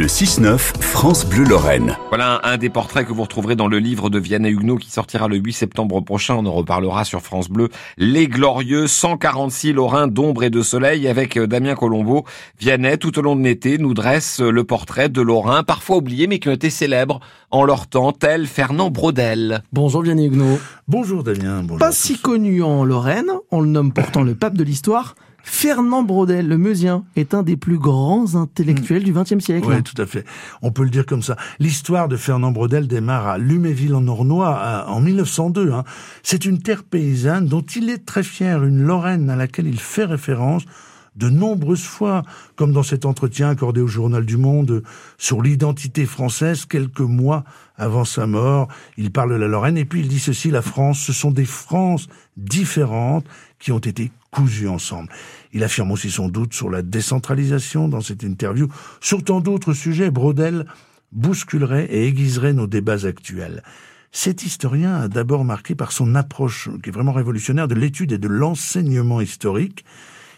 Le 6-9, France Bleu Lorraine. Voilà un, des portraits que vous retrouverez dans le livre de Vianney Huguenot qui sortira le 8 septembre prochain. On en reparlera sur France Bleu. Les Glorieux, 146 Lorrains d'ombre et de soleil avec euh, Damien Colombo. Vianney, tout au long de l'été, nous dresse euh, le portrait de Lorrains, parfois oubliés mais qui ont été célèbres en leur temps, tel Fernand Braudel. Bonjour Vianney Huguenot. Bonjour Damien. Bonjour Pas si connu en Lorraine, on le nomme pourtant le pape de l'histoire. Fernand Braudel, le Meusien, est un des plus grands intellectuels du XXe siècle. Oui, tout à fait. On peut le dire comme ça. L'histoire de Fernand Braudel démarre à Luméville en Ornois en 1902. Hein. C'est une terre paysanne dont il est très fier, une Lorraine à laquelle il fait référence de nombreuses fois, comme dans cet entretien accordé au Journal du Monde sur l'identité française quelques mois avant sa mort. Il parle de la Lorraine et puis il dit ceci, la France, ce sont des Frances différentes qui ont été cousues ensemble. Il affirme aussi son doute sur la décentralisation dans cette interview. Sur tant d'autres sujets, Brodel bousculerait et aiguiserait nos débats actuels. Cet historien a d'abord marqué par son approche, qui est vraiment révolutionnaire, de l'étude et de l'enseignement historique.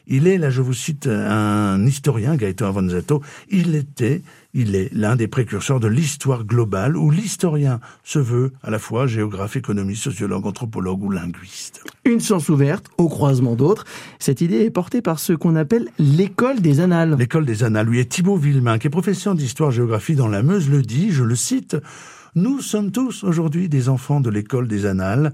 Il est, là je vous cite un historien, Gaëtan Avanzato, il était, il est l'un des précurseurs de l'histoire globale, où l'historien se veut à la fois géographe, économiste, sociologue, anthropologue ou linguiste. Une science ouverte, au croisement d'autres. Cette idée est portée par ce qu'on appelle l'école des annales. L'école des annales, lui, est Thibaut Villemain, qui est professeur d'histoire-géographie dans la Meuse, le dit, je le cite, Nous sommes tous aujourd'hui des enfants de l'école des annales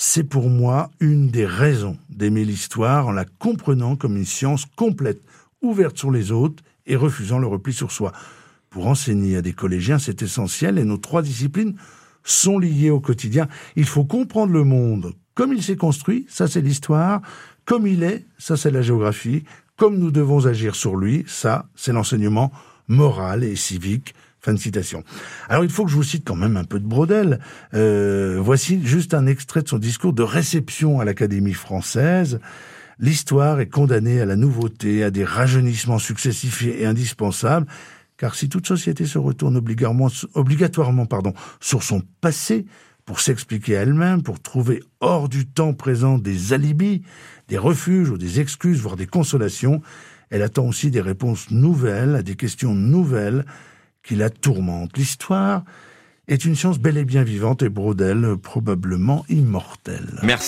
c'est pour moi une des raisons d'aimer l'histoire en la comprenant comme une science complète, ouverte sur les autres et refusant le repli sur soi. Pour enseigner à des collégiens, c'est essentiel et nos trois disciplines sont liées au quotidien. Il faut comprendre le monde comme il s'est construit, ça c'est l'histoire, comme il est, ça c'est la géographie, comme nous devons agir sur lui, ça c'est l'enseignement moral et civique. Fin de citation. Alors il faut que je vous cite quand même un peu de Brodel. Euh, voici juste un extrait de son discours de réception à l'Académie française. L'histoire est condamnée à la nouveauté, à des rajeunissements successifs et indispensables, car si toute société se retourne obligatoirement, obligatoirement pardon, sur son passé pour s'expliquer elle-même, pour trouver hors du temps présent des alibis, des refuges ou des excuses, voire des consolations, elle attend aussi des réponses nouvelles à des questions nouvelles qui la tourmente. L'histoire est une science bel et bien vivante et Brodel probablement immortelle. Merci.